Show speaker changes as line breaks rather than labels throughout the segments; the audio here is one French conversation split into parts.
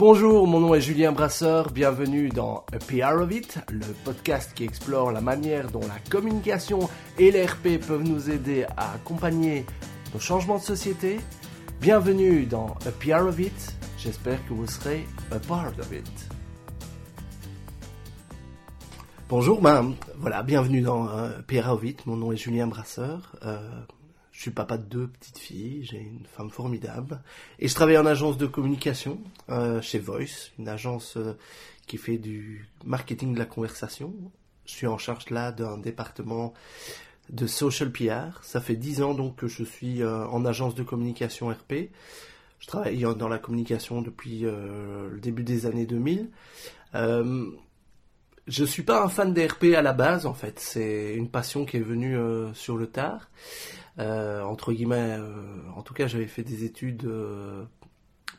Bonjour, mon nom est Julien Brasseur, bienvenue dans A PR of It, le podcast qui explore la manière dont la communication et l'RP peuvent nous aider à accompagner nos changements de société. Bienvenue dans A PR of It, j'espère que vous serez a part of it. Bonjour, ben voilà, bienvenue dans euh, PR of It, mon nom est Julien Brasseur. Euh, je suis papa de deux petites filles, j'ai une femme formidable. Et je travaille en agence de communication euh, chez Voice, une agence euh, qui fait du marketing de la conversation. Je suis en charge là d'un département de social PR. Ça fait dix ans donc que je suis euh, en agence de communication RP. Je travaille dans la communication depuis le début des années 2000. je suis pas un fan des RP à la base en fait, c'est une passion qui est venue sur le tard. Euh, entre guillemets, euh, en tout cas, j'avais fait des études euh,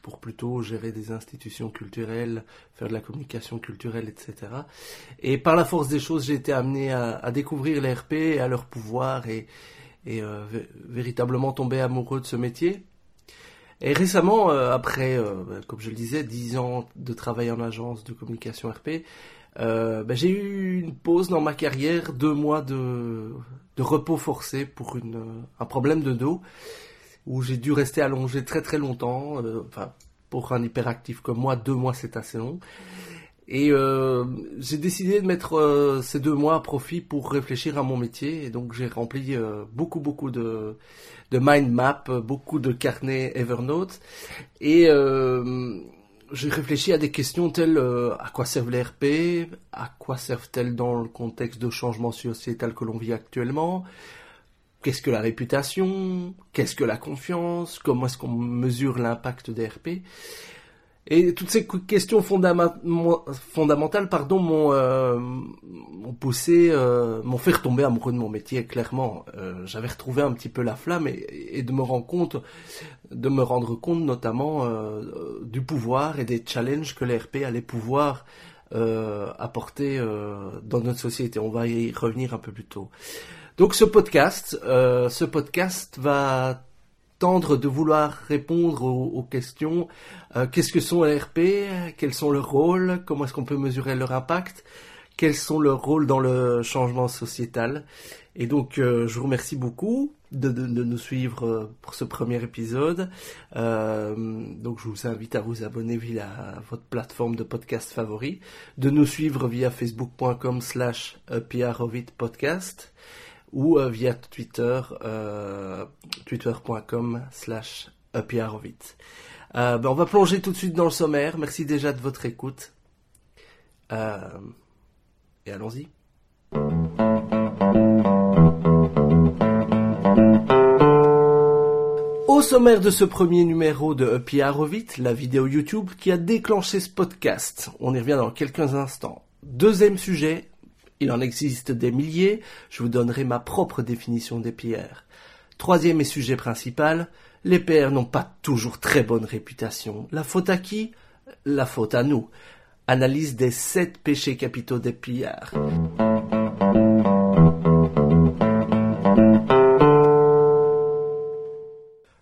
pour plutôt gérer des institutions culturelles, faire de la communication culturelle, etc. Et par la force des choses, j'ai été amené à, découvrir les RP et à leur pouvoir et, et véritablement tomber amoureux de ce métier. Et récemment, après, comme je le disais, 10 ans de travail en agence de communication RP, euh, ben, j'ai eu une pause dans ma carrière, deux mois de, de repos forcé pour une, un problème de dos, où j'ai dû rester allongé très très longtemps. Euh, enfin, pour un hyperactif comme moi, deux mois c'est assez long. Et euh, j'ai décidé de mettre euh, ces deux mois à profit pour réfléchir à mon métier. Et donc j'ai rempli euh, beaucoup beaucoup de, de mind map, beaucoup de carnets Evernote. Et j'ai réfléchi à des questions telles euh, à quoi servent les RP, à quoi servent-elles dans le contexte de changement sociétal que l'on vit actuellement, qu'est-ce que la réputation, qu'est-ce que la confiance, comment est-ce qu'on mesure l'impact des RP. Et toutes ces questions fondamentales pardon, m'ont euh, poussé, euh, m'ont fait retomber amoureux de mon métier, clairement. Euh, J'avais retrouvé un petit peu la flamme et, de me rendre compte, de me rendre compte notamment du pouvoir et des challenges que l'ERP allait pouvoir apporter dans notre société. On va y revenir un peu plus tôt. Donc ce podcast, ce podcast va tendre de vouloir répondre aux, questions. Euh, qu'est-ce que sont les RP, quels sont leurs rôles, comment est-ce qu'on peut mesurer leur impact, quels sont leurs rôles dans le changement sociétal? Et donc, euh, je vous remercie beaucoup de, nous suivre euh, pour ce premier épisode. donc, je vous invite à vous abonner via votre plateforme de podcast favori, de nous suivre via facebook.com slash podcast ou euh, via Twitter, euh, twitter.com slash euh, ben, on va plonger tout de suite dans le sommaire. Merci déjà de votre écoute. et allons-y. Au sommaire de ce premier numéro de Upyarovit, la vidéo YouTube qui a déclenché ce podcast. On y revient dans quelques instants. Deuxième sujet, il en existe des milliers, je vous donnerai ma propre définition des PR. Troisième et sujet principal, les PR n'ont pas toujours très bonne réputation. La faute à qui? La faute à nous. Analyse des sept péchés capitaux des PR.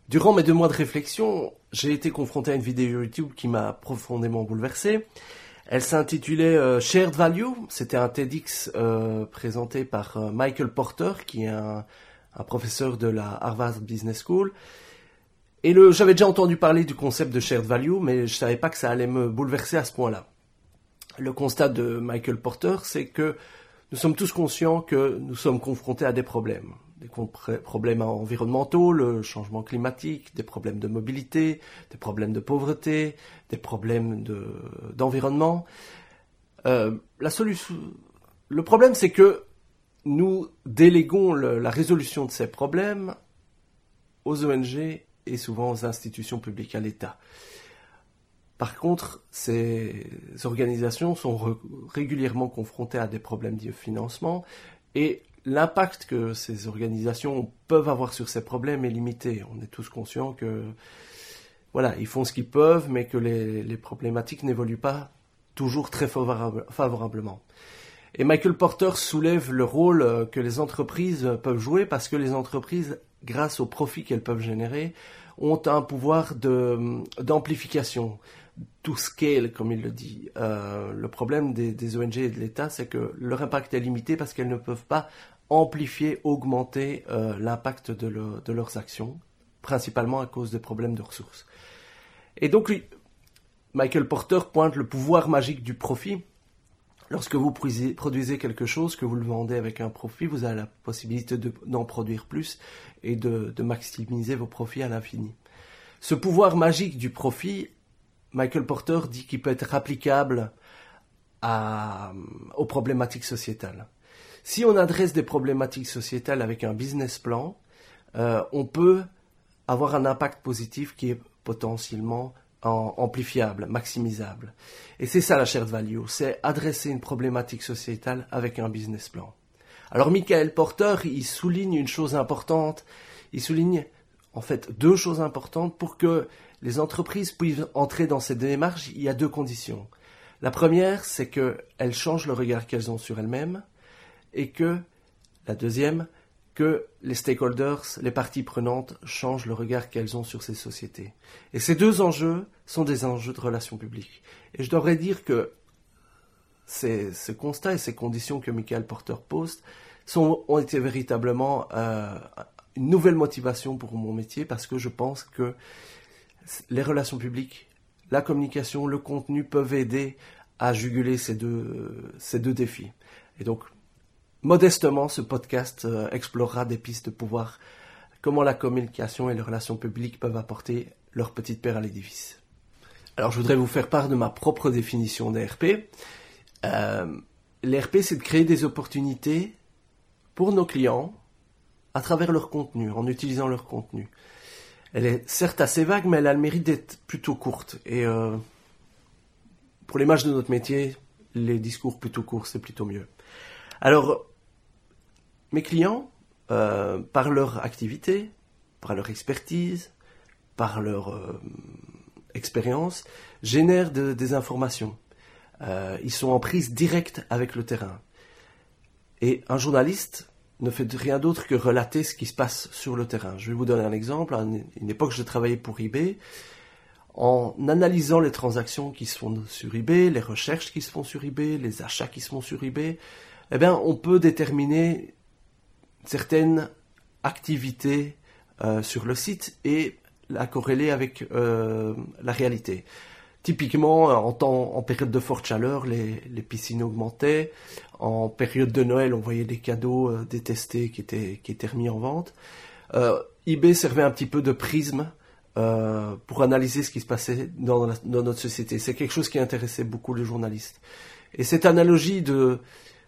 Durant mes deux mois de réflexion, j'ai été confronté à une vidéo YouTube qui m'a profondément bouleversé. Elle s'intitulait euh, Shared Value. C'était un TEDx euh, présenté par euh, Michael Porter, qui est un, professeur de la Harvard Business School. Et j'avais déjà entendu parler du concept de shared value, mais je savais pas que ça allait me bouleverser à ce point-là. Le constat de Michael Porter, c'est que nous sommes tous conscients que nous sommes confrontés à des problèmes des problèmes environnementaux, le changement climatique, des problèmes de mobilité, des problèmes de pauvreté, des problèmes d'environnement. Euh, le problème, c'est que nous déléguons la résolution de ces problèmes aux ONG et souvent aux institutions publiques, à l'État. Par contre, ces organisations sont régulièrement confrontées à des problèmes de financement et l'impact que ces organisations peuvent avoir sur ces problèmes est limité. On est tous conscients que voilà, ils font ce qu'ils peuvent, mais que les, problématiques n'évoluent pas toujours très favorablement. Et Michael Porter soulève le rôle euh, que les entreprises peuvent jouer parce que les entreprises, grâce aux profits qu'elles peuvent générer, ont un pouvoir d'amplification, to scale, comme il le dit. Euh, le problème des, ONG et de l'État, c'est que leur impact est limité parce qu'elles ne peuvent pas amplifier, augmenter euh, l'impact de, de, leurs actions, principalement à cause des problèmes de ressources. Et donc, Michael Porter pointe le pouvoir magique du profit. Lorsque vous produisez quelque chose, que vous le vendez avec un profit, vous avez la possibilité d'en produire plus et de, de maximiser vos profits à l'infini. Ce pouvoir magique du profit, Michael Porter dit qu'il peut être applicable aux problématiques sociétales. Si on adresse des problématiques sociétales avec un business plan, euh, on peut avoir un impact positif qui est potentiellement amplifiable, maximisable. Et c'est ça la shared value, c'est adresser une problématique sociétale avec un business plan. Alors Michael Porter, il souligne une chose importante, il souligne en fait deux choses importantes pour que les entreprises puissent entrer dans cette démarche, il y a deux conditions. La première, c'est qu'elles changent le regard qu'elles ont sur elles-mêmes, et que, la deuxième, que les stakeholders, les parties prenantes, changent le regard qu'elles ont sur ces sociétés. Et ces deux enjeux sont des enjeux de relations publiques. Et je devrais dire que ces, constats et ces conditions que Michael Porter sont, ont été véritablement euh, une nouvelle motivation pour mon métier parce que je pense que les relations publiques, la communication, le contenu peuvent aider à juguler ces deux, ces deux défis. Et donc, modestement, ce podcast euh, explorera des pistes de pouvoir, comment la communication et les relations publiques peuvent apporter leur petite paire à l'édifice. Alors, je voudrais vous faire part de ma propre définition d'ERP. Euh, L'ERP, c'est de créer des opportunités pour nos clients à travers leur contenu, en utilisant leur contenu. Elle est certes assez vague, mais elle a le mérite d'être plutôt courte. Et euh, pour matchs de notre métier, les discours plutôt courts, c'est plutôt mieux. Alors, mes clients, euh, par leur activité, par leur expertise, par leur euh, expérience, génèrent des informations. ils sont en prise directe avec le terrain. Et un journaliste ne fait rien d'autre que relater ce qui se passe sur le terrain. Je vais vous donner un exemple. À une époque, je travaillais pour eBay. En analysant les transactions qui se font sur eBay, les recherches qui se font sur eBay, les achats qui se font sur eBay, eh bien, on peut déterminer certaines activités euh, sur le site et la corréler avec euh, la réalité. Typiquement, en, temps, en période de forte chaleur, les, les, piscines augmentaient. En période de Noël, on voyait des cadeaux euh, détestés qui étaient, qui étaient remis en vente. Euh, eBay servait un petit peu de prisme euh, pour analyser ce qui se passait dans, dans notre société. C'est quelque chose qui intéressait beaucoup les journalistes. Et cette analogie de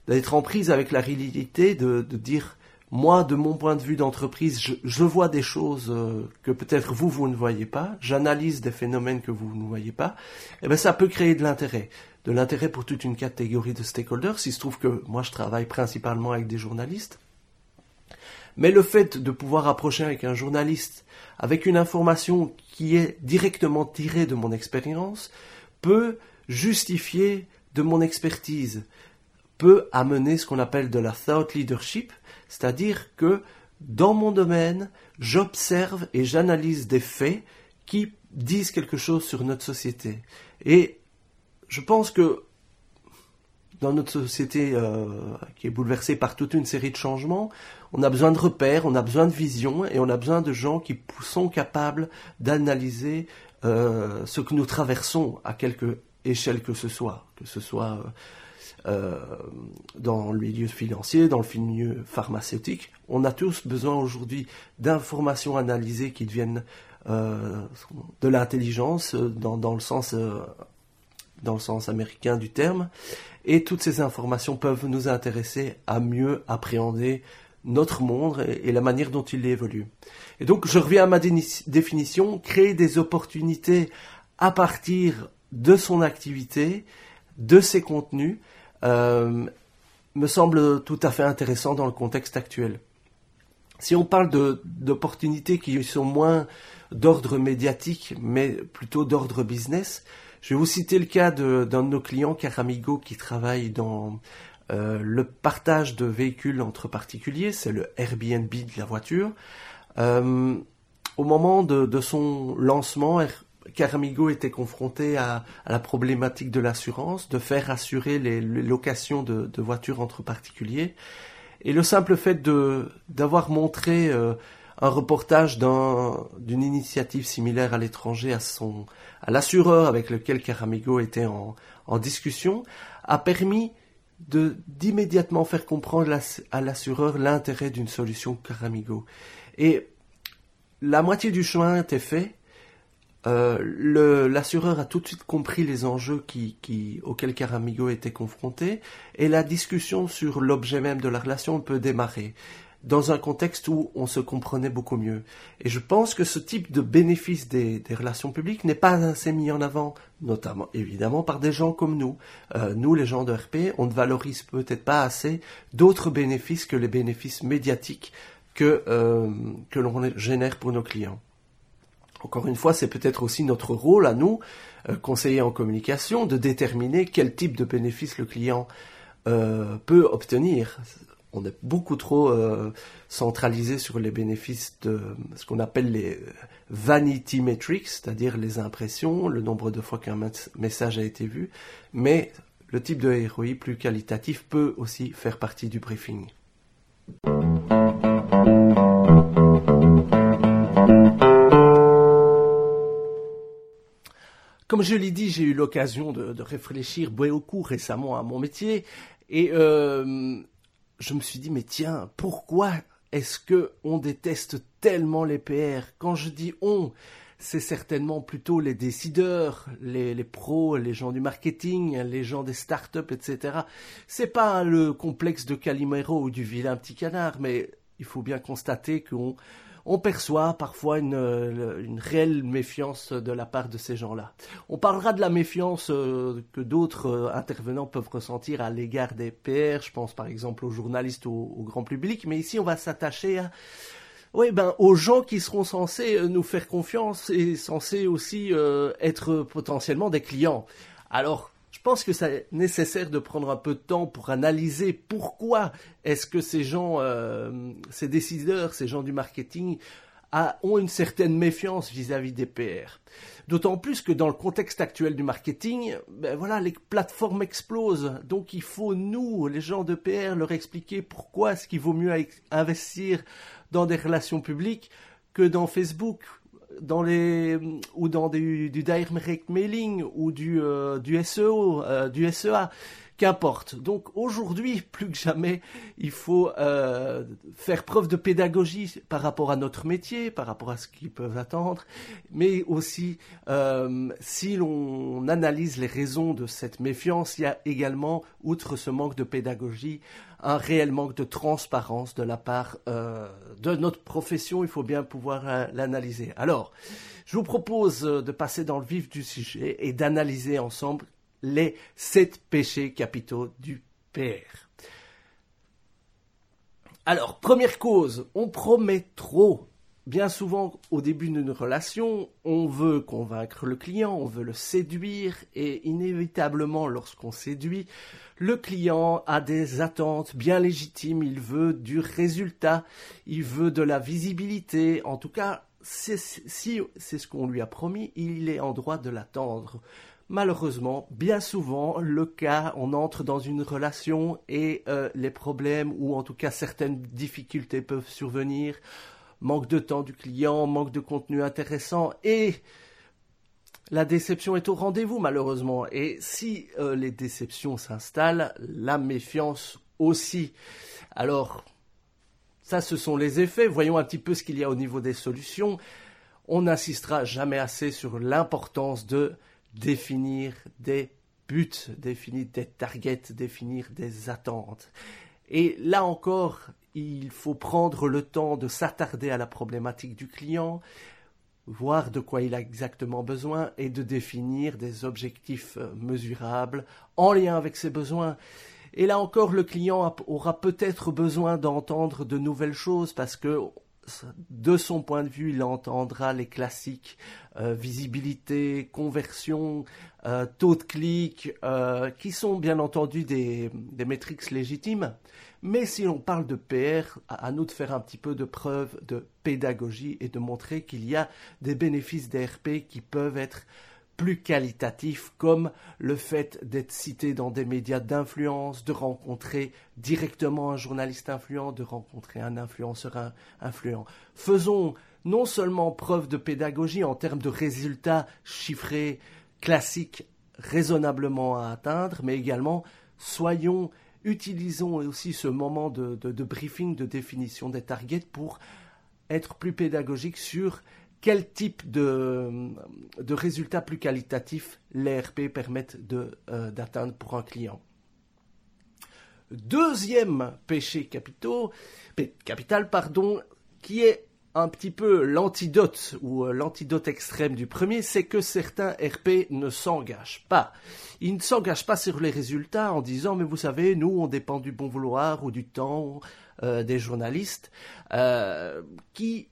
d'être en prise avec la réalité, de, de dire moi, de mon point de vue d'entreprise, je, vois des choses euh, que peut-être vous, vous ne voyez pas, j'analyse des phénomènes que vous ne voyez pas, et eh bien ça peut créer de l'intérêt. De l'intérêt pour toute une catégorie de stakeholders, s'il se trouve que moi je travaille principalement avec des journalistes. Mais le fait de pouvoir approcher avec un journaliste, avec une information qui est directement tirée de mon expérience, peut justifier de mon expertise, peut amener ce qu'on appelle de la thought leadership, c'est-à-dire que dans mon domaine, j'observe et j'analyse des faits qui disent quelque chose sur notre société. Et je pense que dans notre société euh, qui est bouleversée par toute une série de changements, on a besoin de repères, on a besoin de vision et on a besoin de gens qui sont capables d'analyser euh, ce que nous traversons à quelque échelle que ce soit, que ce soit euh, euh, dans le milieu financier, dans le milieu pharmaceutique. On a tous besoin aujourd'hui d'informations analysées qui deviennent euh, de l'intelligence euh, dans, le sens dans le sens américain du terme. Et toutes ces informations peuvent nous intéresser à mieux appréhender notre monde et, la manière dont il évolue. Et donc, je reviens à ma définition, créer des opportunités à partir de son activité, de ses contenus, euh, me semble tout à fait intéressant dans le contexte actuel. Si on parle d'opportunités qui sont moins d'ordre médiatique, mais plutôt d'ordre business, je vais vous citer le cas d'un de, nos clients, Caramigo, qui travaille dans euh, le partage de véhicules entre particuliers, c'est le Airbnb de la voiture. Euh, au moment de, de, son lancement, Caramigo était confronté à, la problématique de l'assurance, de faire assurer les, locations de, voitures entre particuliers. Et le simple fait d'avoir montré euh, un reportage d'une initiative similaire à l'étranger à son à l'assureur avec lequel Caramigo était en, discussion a permis d'immédiatement faire comprendre à l'assureur l'intérêt d'une solution Caramigo. Et la moitié du chemin était fait euh, l'assureur a tout de suite compris les enjeux qui, auxquels Caramigo était confronté et la discussion sur l'objet même de la relation peut démarrer dans un contexte où on se comprenait beaucoup mieux. Et je pense que ce type de bénéfice des, relations publiques n'est pas assez mis en avant, notamment évidemment par des gens comme nous. Euh, nous, les gens de RP, on ne valorise peut-être pas assez d'autres bénéfices que les bénéfices médiatiques que, euh, que l'on génère pour nos clients. Encore une fois, c'est peut-être aussi notre rôle à nous, euh, conseillers en communication, de déterminer quel type de bénéfice le client euh, peut obtenir. On est beaucoup trop euh, centralisé sur les bénéfices de ce qu'on appelle les vanity metrics, c'est-à-dire les impressions, le nombre de fois qu'un message a été vu, mais le type de ROI plus qualitatif peut aussi faire partie du briefing. Comme je l'ai dit, j'ai eu l'occasion de, réfléchir beaucoup récemment à mon métier et euh, je me suis dit mais tiens pourquoi est-ce que on déteste tellement les PR Quand je dis on, c'est certainement plutôt les décideurs, les, les, pros, les gens du marketing, les gens des startups, etc. C'est pas le complexe de Calimero ou du vilain petit canard, mais il faut bien constater qu'on on perçoit parfois euh, une, réelle méfiance de la part de ces gens-là. On parlera de la méfiance euh, que d'autres euh, intervenants peuvent ressentir à l'égard des PR, je pense par exemple aux journalistes ou au grand public, mais ici on va s'attacher à oui, ben aux gens qui seront censés nous faire confiance et censés aussi être potentiellement des clients. Alors, pense que c'est nécessaire de prendre un peu de temps pour analyser pourquoi est-ce que ces gens, euh, ces décideurs, ces gens du marketing ont une certaine méfiance vis-à-vis des PR. D'autant plus que dans le contexte actuel du marketing, ben voilà, les plateformes explosent. Donc il faut nous, les gens de PR, leur expliquer pourquoi est-ce qu'il vaut mieux investir dans des relations publiques que dans Facebook dans les ou dans du, du direct mailing ou du euh, du SEO, euh, du SEA, qu'importe. Donc aujourd'hui, plus que jamais, il faut euh, faire preuve de pédagogie par rapport à notre métier, par rapport à ce qu'ils peuvent attendre, mais aussi si l'on analyse les raisons de cette méfiance, il y a également, outre ce manque de pédagogie, un réel manque de transparence de la part euh, de notre profession. Il faut bien pouvoir euh, l'analyser. Alors, je vous propose euh, de passer dans le vif du sujet et d'analyser ensemble les sept péchés capitaux du PR. Alors, première cause, on promet trop. Bien souvent, au début d'une relation, on veut convaincre le client, on veut le séduire, et inévitablement, lorsqu'on séduit, le client a des attentes bien légitimes, il veut du résultat, il veut de la visibilité, en tout cas, si c'est ce qu'on lui a promis, il est en droit de l'attendre. Malheureusement, bien souvent, le cas, on entre dans une relation et euh, les problèmes ou en tout cas certaines difficultés peuvent survenir. Manque de temps du client, manque de contenu intéressant et la déception est au rendez-vous malheureusement. Et si euh, les déceptions s'installent, la méfiance aussi. Alors, ça ce sont les effets. Voyons un petit peu ce qu'il y a au niveau des solutions. On n'insistera jamais assez sur l'importance de définir des buts, définir des targets, définir des attentes. Et là encore, il faut prendre le temps de s'attarder à la problématique du client, voir de quoi il a exactement besoin et de définir des objectifs euh, mesurables en lien avec ses besoins. Et là encore, le client aura peut-être besoin d'entendre de nouvelles choses parce que de son point de vue, il entendra les classiques euh, visibilité, conversion, euh, taux de clic, qui sont bien entendu des, des métriques légitimes. Mais si l'on parle de PR, à nous de faire un petit peu de preuve de pédagogie et de montrer qu'il y a des bénéfices d'ARP qui peuvent être plus qualitatifs comme le fait d'être cité dans des médias d'influence, de rencontrer directement un journaliste influent, de rencontrer un influenceur influent. Faisons non seulement preuve de pédagogie en termes de résultats chiffrés classiques raisonnablement à atteindre, mais également soyons, utilisons aussi ce moment de, de briefing, de définition des targets pour être plus pédagogique sur quel type de, résultats plus qualitatifs les RP permettent euh, d'atteindre pour un client? Deuxième péché capital, pardon, qui est un petit peu l'antidote ou euh, l'antidote extrême du premier, c'est que certains RP ne s'engagent pas. Ils ne s'engagent pas sur les résultats en disant mais vous savez, nous on dépend du bon vouloir ou du temps euh, des journalistes, qui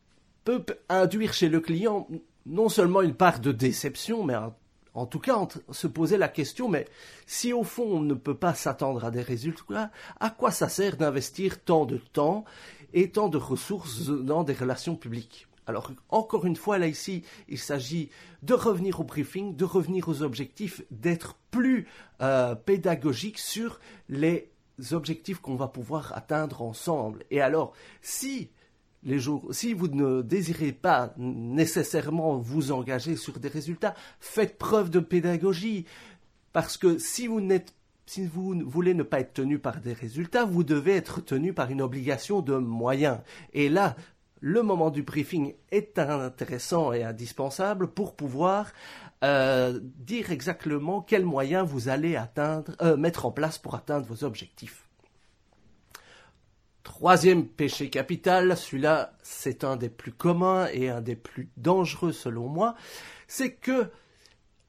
peut induire chez le client non seulement une part de déception, mais en, tout cas se poser la question, mais si au fond on ne peut pas s'attendre à des résultats, à quoi ça sert d'investir tant de temps et tant de ressources dans des relations publiques? Alors, encore une fois, là, ici, il s'agit de revenir au briefing, de revenir aux objectifs, d'être plus euh, pédagogique sur les objectifs qu'on va pouvoir atteindre ensemble. Et alors, si si vous ne désirez pas nécessairement vous engager sur des résultats, faites preuve de pédagogie. Parce que si vous voulez ne pas être tenu par des résultats, vous devez être tenu par une obligation de moyens. Et là, le moment du briefing est intéressant et indispensable pour pouvoir euh, dire exactement quels moyens vous allez euh, mettre en place pour atteindre vos objectifs. Troisième péché capital, celui-là c'est un des plus communs et un des plus dangereux selon moi, c'est que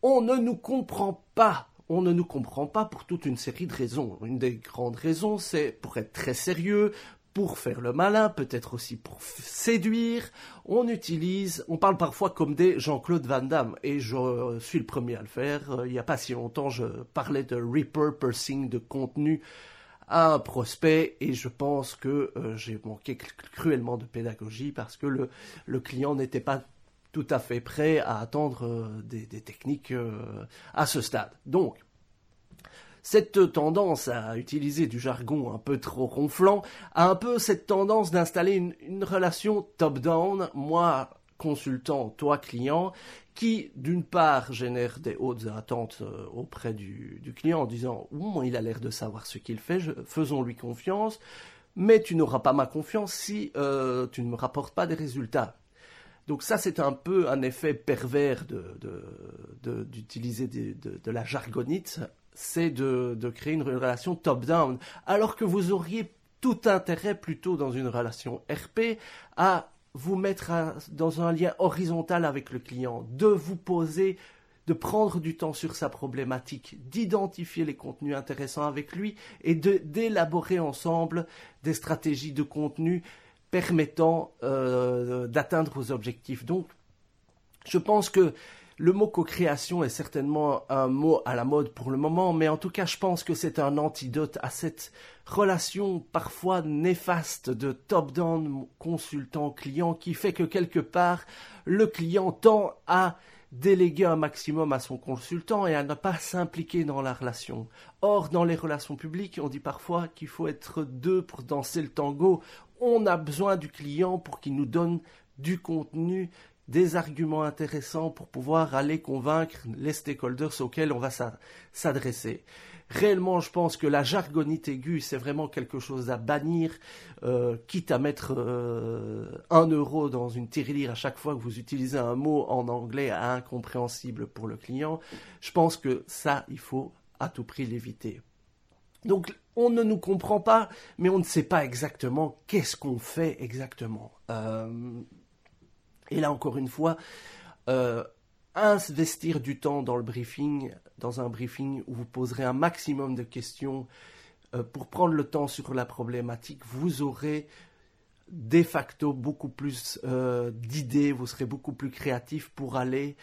on ne nous comprend pas. On ne nous comprend pas pour toute une série de raisons. Une des grandes raisons, c'est pour être très sérieux, pour faire le malin, peut-être aussi pour séduire. On utilise, on parle parfois comme des Jean-Claude Van Damme, et je suis le premier à le faire. Euh, il n'y a pas si longtemps, je parlais de repurposing de contenu à un prospect et je pense que euh, j'ai manqué cruellement de pédagogie parce que le, client n'était pas tout à fait prêt à attendre euh, des, techniques euh, à ce stade. Donc, cette tendance à utiliser du jargon un peu trop ronflant a un peu cette tendance d'installer une, une relation top-down. Moi, consultant, toi client, qui d'une part génère des hautes attentes euh, auprès du, client en disant il a l'air de savoir ce qu'il fait, faisons-lui confiance, mais tu n'auras pas ma confiance si euh, tu ne me rapportes pas des résultats. Donc ça, c'est un peu un effet pervers d'utiliser de, de, la jargonite, c'est de, de créer une relation top-down, alors que vous auriez tout intérêt plutôt dans une relation RP à vous mettre dans un lien horizontal avec le client, de vous poser, de prendre du temps sur sa problématique, d'identifier les contenus intéressants avec lui et d'élaborer ensemble des stratégies de contenu permettant euh, d'atteindre vos objectifs. Donc, je pense que le mot co-création est certainement un mot à la mode pour le moment, mais en tout cas, je pense que c'est un antidote à cette relation parfois néfaste de top-down consultant-client qui fait que quelque part, le client tend à déléguer un maximum à son consultant et à ne pas s'impliquer dans la relation. Or, dans les relations publiques, on dit parfois qu'il faut être deux pour danser le tango. On a besoin du client pour qu'il nous donne du contenu des arguments intéressants pour pouvoir aller convaincre les stakeholders auxquels on va s'adresser. Réellement, je pense que la jargonite aiguë, c'est vraiment quelque chose à bannir, euh, quitte à mettre euh, un euro dans une tirelire à chaque fois que vous utilisez un mot en anglais incompréhensible pour le client. Je pense que ça, il faut à tout prix l'éviter. Donc, on ne nous comprend pas, mais on ne sait pas exactement qu'est-ce qu'on fait exactement. Euh, et là, encore une fois, euh, investir du temps dans le briefing, dans un briefing où vous poserez un maximum de questions euh, pour prendre le temps sur la problématique, vous aurez de facto beaucoup plus euh, d'idées, vous serez beaucoup plus créatif pour aller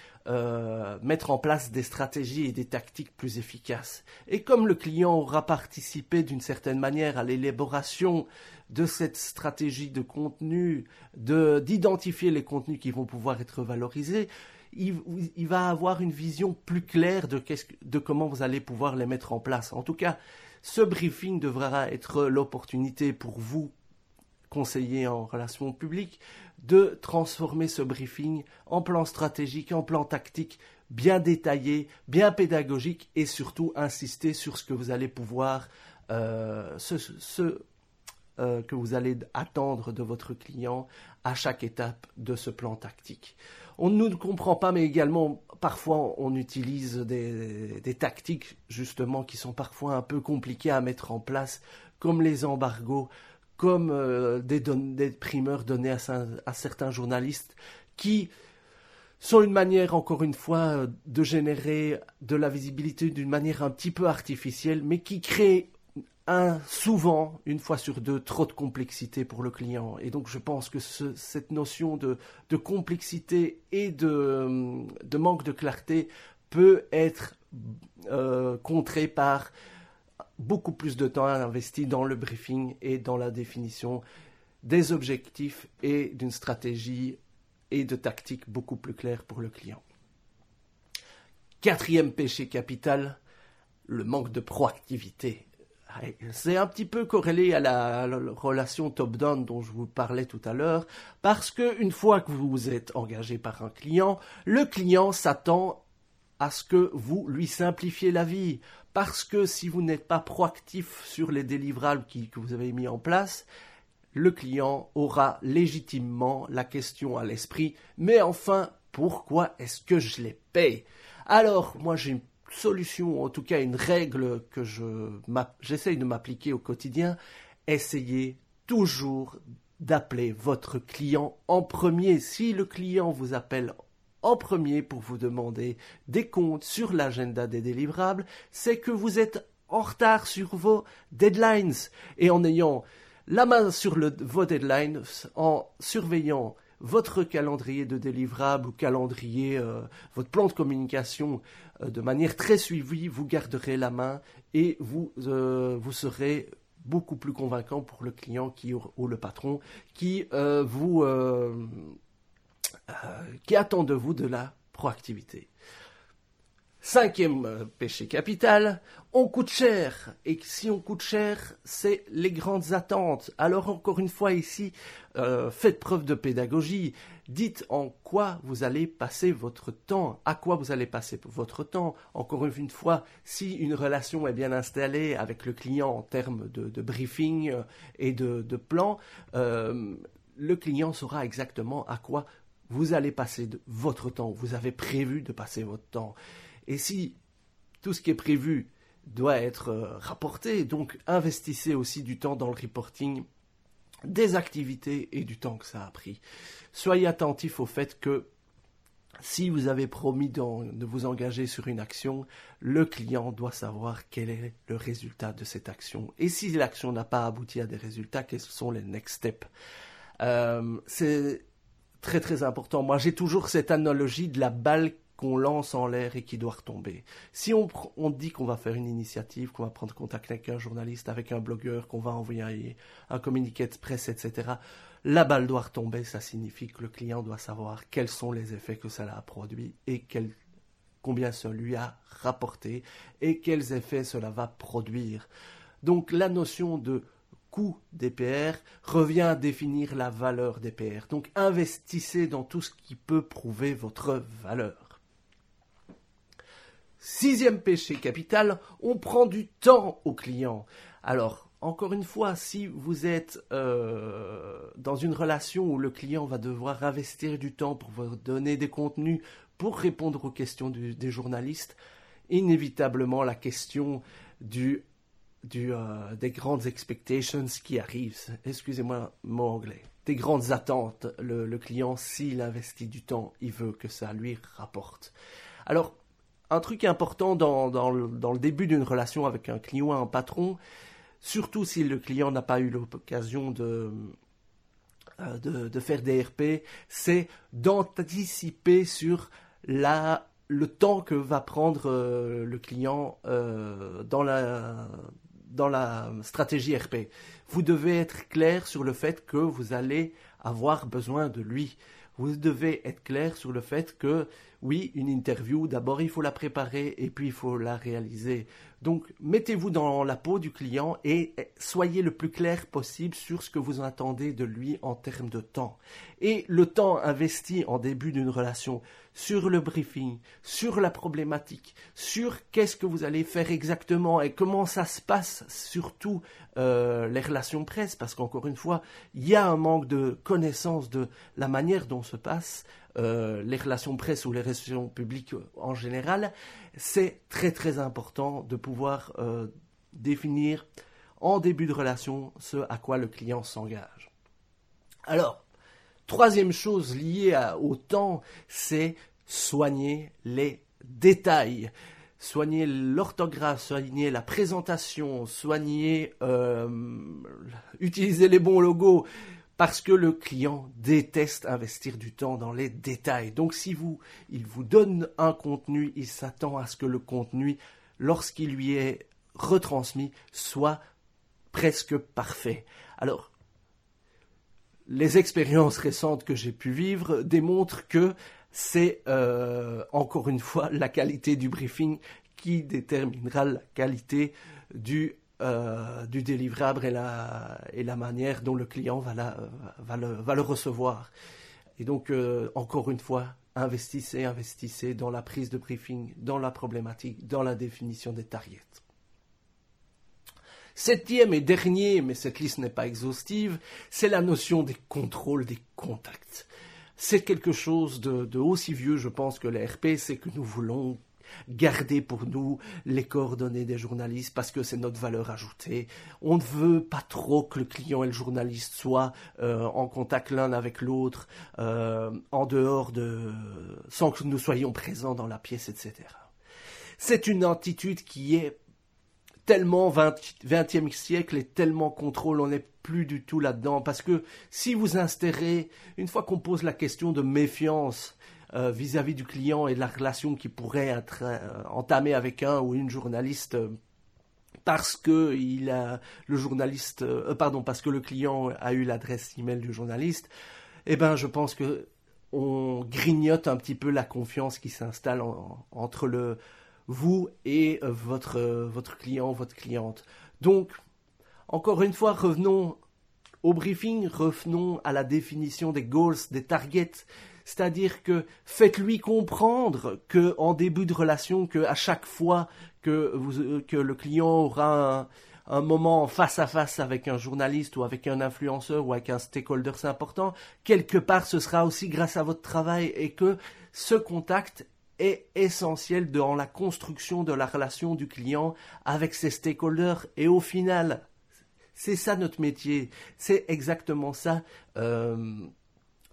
mettre en place des stratégies et des tactiques plus efficaces. Et comme le client aura participé d'une certaine manière à l'élaboration de cette stratégie de contenu, d'identifier les contenus qui vont pouvoir être valorisés, il, va avoir une vision plus claire de, de comment vous allez pouvoir les mettre en place. En tout cas, ce briefing devra être l'opportunité pour vous conseiller en relations publiques, de transformer ce briefing en plan stratégique, en plan tactique, bien détaillé, bien pédagogique et surtout insister sur ce que vous allez pouvoir, euh, ce, euh, que vous allez attendre de votre client à chaque étape de ce plan tactique. On ne nous comprend pas, mais également parfois on utilise des, tactiques justement qui sont parfois un peu compliquées à mettre en place, comme les embargos, comme euh, des, primeurs donnés à, certains journalistes qui sont une manière, encore une fois, euh, de générer de la visibilité d'une manière un petit peu artificielle, mais qui crée souvent, une fois sur deux, trop de complexité pour le client. Et donc je pense que cette notion de, complexité et de, manque de clarté peut être euh, contrée par beaucoup plus de temps investi dans le briefing et dans la définition des objectifs et d'une stratégie et de tactique beaucoup plus claire pour le client. Quatrième péché capital, le manque de proactivité. C'est un petit peu corrélé à la, relation top-down dont je vous parlais tout à l'heure, parce que une fois que vous êtes engagé par un client, le client s'attend à ce que vous lui simplifiez la vie, parce que si vous n'êtes pas proactif sur les délivrables que vous avez mis en place, le client aura légitimement la question à l'esprit, mais enfin, pourquoi est-ce que je les paye Alors, moi j'ai une solution, en tout cas une règle que j'essaye de m'appliquer au quotidien, essayez toujours d'appeler votre client en premier. Si le client vous appelle en premier pour vous demander des comptes sur l'agenda des délivrables, c'est que vous êtes en retard sur vos deadlines. Et en ayant la main sur vos deadlines, en surveillant votre calendrier de délivrables ou calendrier, euh, votre plan de communication euh, de manière très suivie, vous garderez la main et vous, euh, vous serez beaucoup plus convaincant pour le client qui, ou le patron qui vous qui attend de vous de la proactivité. Cinquième euh, péché capital, on coûte cher. Et si on coûte cher, c'est les grandes attentes. Alors encore une fois ici, euh, faites preuve de pédagogie. Dites en quoi vous allez passer votre temps, à quoi vous allez passer votre temps. Encore une fois, si une relation est bien installée avec le client en termes de, briefing et de, plan, le client saura exactement à quoi vous allez passer votre temps, vous avez prévu de passer votre temps. Et si tout ce qui est prévu doit être euh, rapporté, donc investissez aussi du temps dans le reporting des activités et du temps que ça a pris. Soyez attentif au fait que si vous avez promis de vous engager sur une action, le client doit savoir quel est le résultat de cette action. Et si l'action n'a pas abouti à des résultats, quels sont les next steps? Euh, C'est très très important. Moi, j'ai toujours cette analogie de la balle qu'on lance en l'air et qui doit retomber. Si on, dit qu'on va faire une initiative, qu'on va prendre contact avec un journaliste, avec un blogueur, qu'on va envoyer un communiqué de presse, etc., la balle doit retomber. Ça signifie que le client doit savoir quels sont les effets que cela a produit et combien ça lui a rapporté et quels effets cela va produire. Donc la notion de coût PR revient à définir la valeur des PR. Donc investissez dans tout ce qui peut prouver votre valeur. Sixième péché capital, on prend du temps au client. Alors, encore une fois, si vous êtes euh, dans une relation où le client va devoir investir du temps pour vous donner des contenus, pour répondre aux questions des journalistes, inévitablement la question du euh, des grandes expectations qui arrivent. Excusez-moi mon anglais. Des grandes attentes. Le, client, s'il investit du temps, il veut que ça lui rapporte. Alors, un truc important dans, dans, le, début d'une relation avec un client, un patron, surtout si le client n'a pas eu l'occasion de, euh, de, faire des RP, c'est d'anticiper sur la, le temps que va prendre euh, le client euh, dans, la, dans la stratégie RP. Vous devez être clair sur le fait que vous allez avoir besoin de lui. Vous devez être clair sur le fait que oui, une interview, d'abord il faut la préparer et puis il faut la réaliser. Donc mettez-vous dans la peau du client et soyez le plus clair possible sur ce que vous attendez de lui en termes de temps. Et le temps investi en début d'une relation sur le briefing, sur la problématique, sur qu'est-ce que vous allez faire exactement et comment ça se passe, surtout euh, les relations presse, parce qu'encore une fois, il y a un manque de connaissance de la manière dont se passent euh, les relations presse ou les relations publiques en général, c'est très très important de pouvoir euh, définir en début de relation ce à quoi le client s'engage. Alors, Troisième chose liée au temps, c'est soigner les détails. Soigner l'orthographe, soigner la présentation, soigner, euh, utiliser les bons logos, parce que le client déteste investir du temps dans les détails. Donc si vous, il vous donne un contenu, il s'attend à ce que le contenu, lorsqu'il lui est retransmis, soit presque parfait. Alors, les expériences récentes que j'ai pu vivre démontrent que c'est euh, encore une fois la qualité du briefing qui déterminera la qualité du, euh, du délivrable et la, manière dont le client va, le, recevoir. Et donc, euh, encore une fois, investissez, investissez dans la prise de briefing, dans la problématique, dans la définition des targets. Septième et dernier, mais cette liste n'est pas exhaustive, c'est la notion des contrôles des contacts. C'est quelque chose de, aussi vieux, je pense, que l'RP, c'est que nous voulons garder pour nous les coordonnées des journalistes parce que c'est notre valeur ajoutée. On ne veut pas trop que le client et le journaliste soient euh, en contact l'un avec l'autre, euh, en dehors de, sans que nous soyons présents dans la pièce, etc. C'est une attitude qui est tellement 20, e siècle et tellement contrôle, on n'est plus du tout là-dedans. Parce que si vous instaurez, une fois qu'on pose la question de méfiance euh, vis-à-vis du client et de la relation qui pourrait être euh, entamée avec un ou une journaliste, euh, parce que a le journaliste, pardon, parce que le client a eu l'adresse email du journaliste, eh ben, je pense que on grignote un petit peu la confiance qui s'installe entre le, vous et votre, votre client, votre cliente. Donc, encore une fois, revenons au briefing, revenons à la définition des goals, des targets. C'est-à-dire que faites-lui comprendre que en début de relation, que à chaque fois que, vous, que le client aura un, moment face à face avec un journaliste ou avec un influenceur ou avec un stakeholder important, quelque part ce sera aussi grâce à votre travail et que ce contact est essentiel dans la construction de la relation du client avec ses stakeholders. Et au final, c'est ça notre métier. C'est exactement ça euh,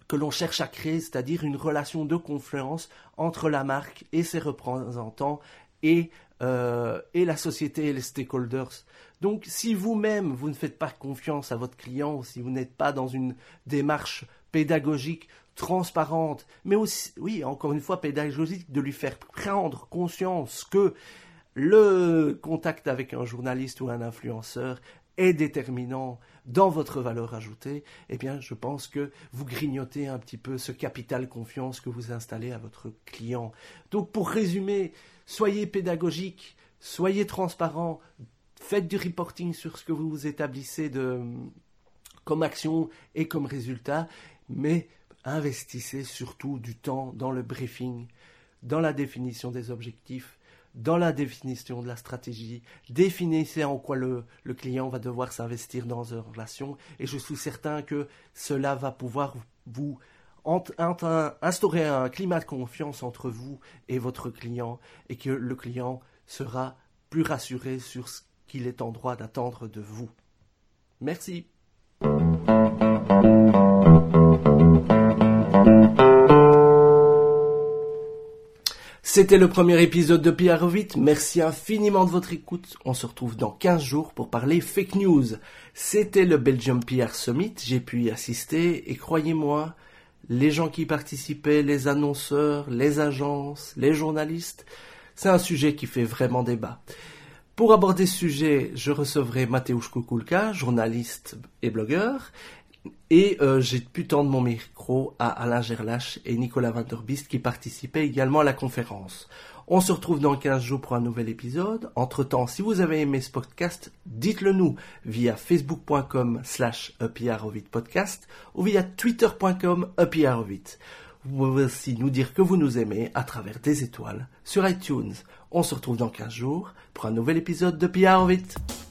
que l'on cherche à créer, c'est-à-dire une relation de confiance entre la marque et ses représentants et, euh, et la société et les stakeholders. Donc si vous-même, vous ne faites pas confiance à votre client, si vous n'êtes pas dans une démarche pédagogique transparente, mais aussi, oui, encore une fois, pédagogique, de lui faire prendre conscience que le contact avec un journaliste ou un influenceur est déterminant dans votre valeur ajoutée, eh bien, je pense que vous grignotez un petit peu ce capital confiance que vous installez à votre client. Donc, pour résumer, soyez pédagogique, soyez transparent, faites du reporting sur ce que vous établissez de, comme action et comme résultat, mais investissez surtout du temps dans le briefing, dans la définition des objectifs, dans la définition de la stratégie, définissez en quoi le, client va devoir s'investir dans une relation, et je suis certain que cela va pouvoir vous instaurer un climat de confiance entre vous et votre client, et que le client sera plus rassuré sur ce qu'il est en droit d'attendre de vous. Merci. C'était le premier épisode de 8. Merci infiniment de votre écoute. On se retrouve dans 15 jours pour parler fake news. C'était le Belgium PR Summit. J'ai pu y assister et croyez-moi, les gens qui participaient, les annonceurs, les agences, les journalistes, c'est un sujet qui fait vraiment débat. Pour aborder ce sujet, je recevrai Mateusz Kukulka, journaliste et blogueur, et euh, j'ai pu tendre mon micro à Alain Gerlache et Nicolas Vanderbist qui participaient également à la conférence. On se retrouve dans 15 jours pour un nouvel épisode. Entre-temps, si vous avez aimé ce podcast, dites-le nous via facebook.com slash podcast ou via twitter.com upr8. Vous pouvez aussi nous dire que vous nous aimez à travers des étoiles sur iTunes. On se retrouve dans 15 jours pour un nouvel épisode de 8.